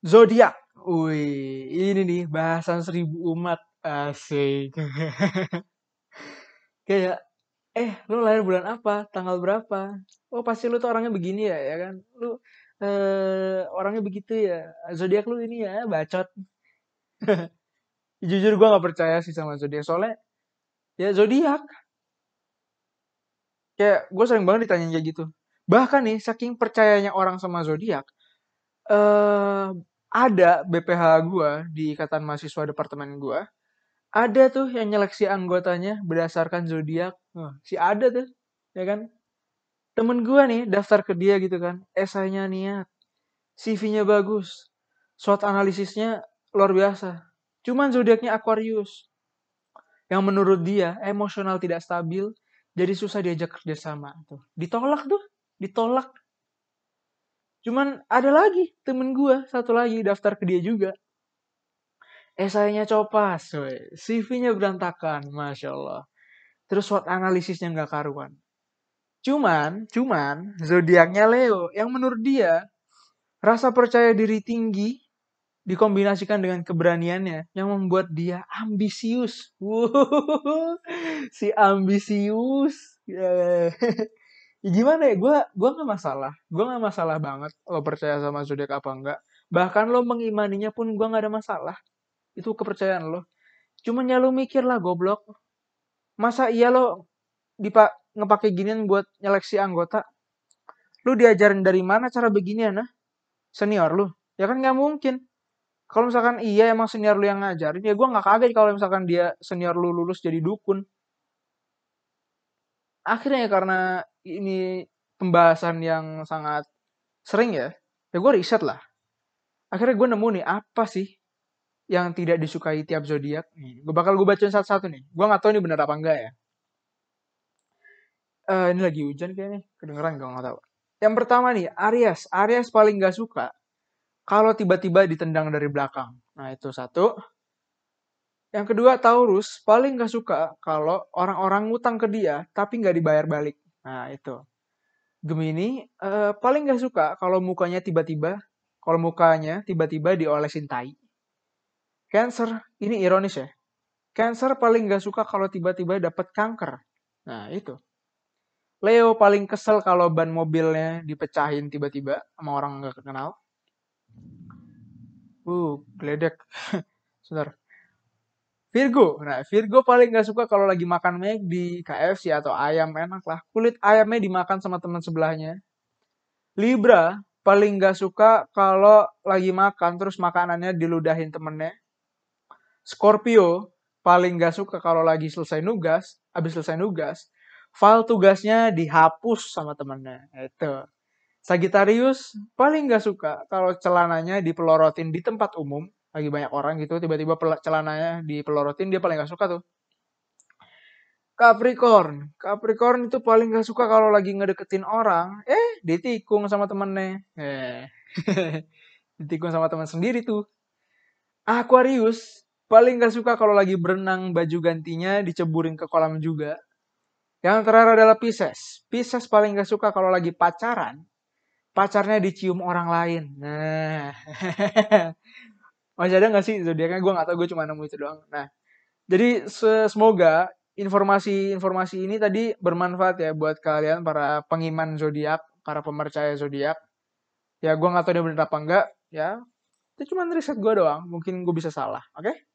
Zodiak. Wih, ini nih bahasan seribu umat. Asik. Kayak, eh lu lahir bulan apa? Tanggal berapa? Oh pasti lu tuh orangnya begini ya, ya kan? Lu eh, orangnya begitu ya. Zodiak lu ini ya, bacot. Jujur gue gak percaya sih sama zodiak soalnya ya zodiak. Kayak gue sering banget ditanya kayak gitu. Bahkan nih saking percayanya orang sama zodiak, eh ada BPH gue di ikatan mahasiswa departemen gue ada tuh yang nyeleksi anggotanya berdasarkan zodiak. Oh, si ada tuh, ya kan? Temen gue nih daftar ke dia gitu kan, esainya niat, CV-nya bagus, SWOT analisisnya luar biasa. Cuman zodiaknya Aquarius. Yang menurut dia emosional tidak stabil, jadi susah diajak kerjasama. Tuh. Ditolak tuh, ditolak. Cuman ada lagi temen gue, satu lagi daftar ke dia juga esainya copas, CV-nya berantakan, masya Allah. Terus SWOT analisisnya nggak karuan. Cuman, cuman zodiaknya Leo yang menurut dia rasa percaya diri tinggi dikombinasikan dengan keberaniannya yang membuat dia ambisius. Wow, si ambisius. Yeah. ya gimana ya? Gue gua nggak masalah. Gue nggak masalah banget lo percaya sama zodiak apa enggak. Bahkan lo mengimaninya pun gue nggak ada masalah. Itu kepercayaan lo. Cuman ya lo mikir lah goblok. Masa iya lo dipak ngepake ginian buat nyeleksi anggota? Lu diajarin dari mana cara beginian nah senior lu ya kan nggak mungkin. Kalau misalkan iya emang senior lu yang ngajarin ya gue nggak kaget kalau misalkan dia senior lu lulus jadi dukun akhirnya ya karena ini pembahasan yang sangat sering ya ya gue riset lah akhirnya gue nemu nih apa sih yang tidak disukai tiap zodiak. Gue bakal gue bacain satu-satu nih. Gue nggak tahu ini benar apa enggak ya. Uh, ini lagi hujan kayaknya, kedengeran gue nggak tahu. Yang pertama nih, Aries. Aries paling gak suka kalau tiba-tiba ditendang dari belakang. Nah itu satu. Yang kedua, Taurus paling gak suka kalau orang-orang ngutang ke dia tapi nggak dibayar balik. Nah itu. Gemini uh, paling gak suka kalau mukanya tiba-tiba, kalau mukanya tiba-tiba diolesin tai. Cancer, ini ironis ya. Cancer paling gak suka kalau tiba-tiba dapat kanker. Nah, itu. Leo paling kesel kalau ban mobilnya dipecahin tiba-tiba sama orang gak kenal. Uh, geledek. Sebentar. Virgo. Nah, Virgo paling gak suka kalau lagi makan di KFC atau ayam enak lah. Kulit ayamnya dimakan sama teman sebelahnya. Libra paling gak suka kalau lagi makan terus makanannya diludahin temennya. Scorpio paling gak suka kalau lagi selesai nugas, habis selesai nugas, file tugasnya dihapus sama temennya. Itu. Sagittarius paling gak suka kalau celananya dipelorotin di tempat umum, lagi banyak orang gitu, tiba-tiba celananya dipelorotin, dia paling gak suka tuh. Capricorn, Capricorn itu paling gak suka kalau lagi ngedeketin orang, eh ditikung sama temennya. Eh. ditikung sama teman sendiri tuh. Aquarius, paling gak suka kalau lagi berenang baju gantinya diceburin ke kolam juga. Yang terakhir adalah Pisces. Pisces paling gak suka kalau lagi pacaran, pacarnya dicium orang lain. Nah, masih ada gak sih zodiaknya? Gue gak tau, gue cuma nemu itu doang. Nah, jadi semoga informasi-informasi ini tadi bermanfaat ya buat kalian para pengiman zodiak, para pemercaya zodiak. Ya, gue gak tau dia bener apa enggak. Ya, itu cuma riset gue doang. Mungkin gue bisa salah. Oke? Okay?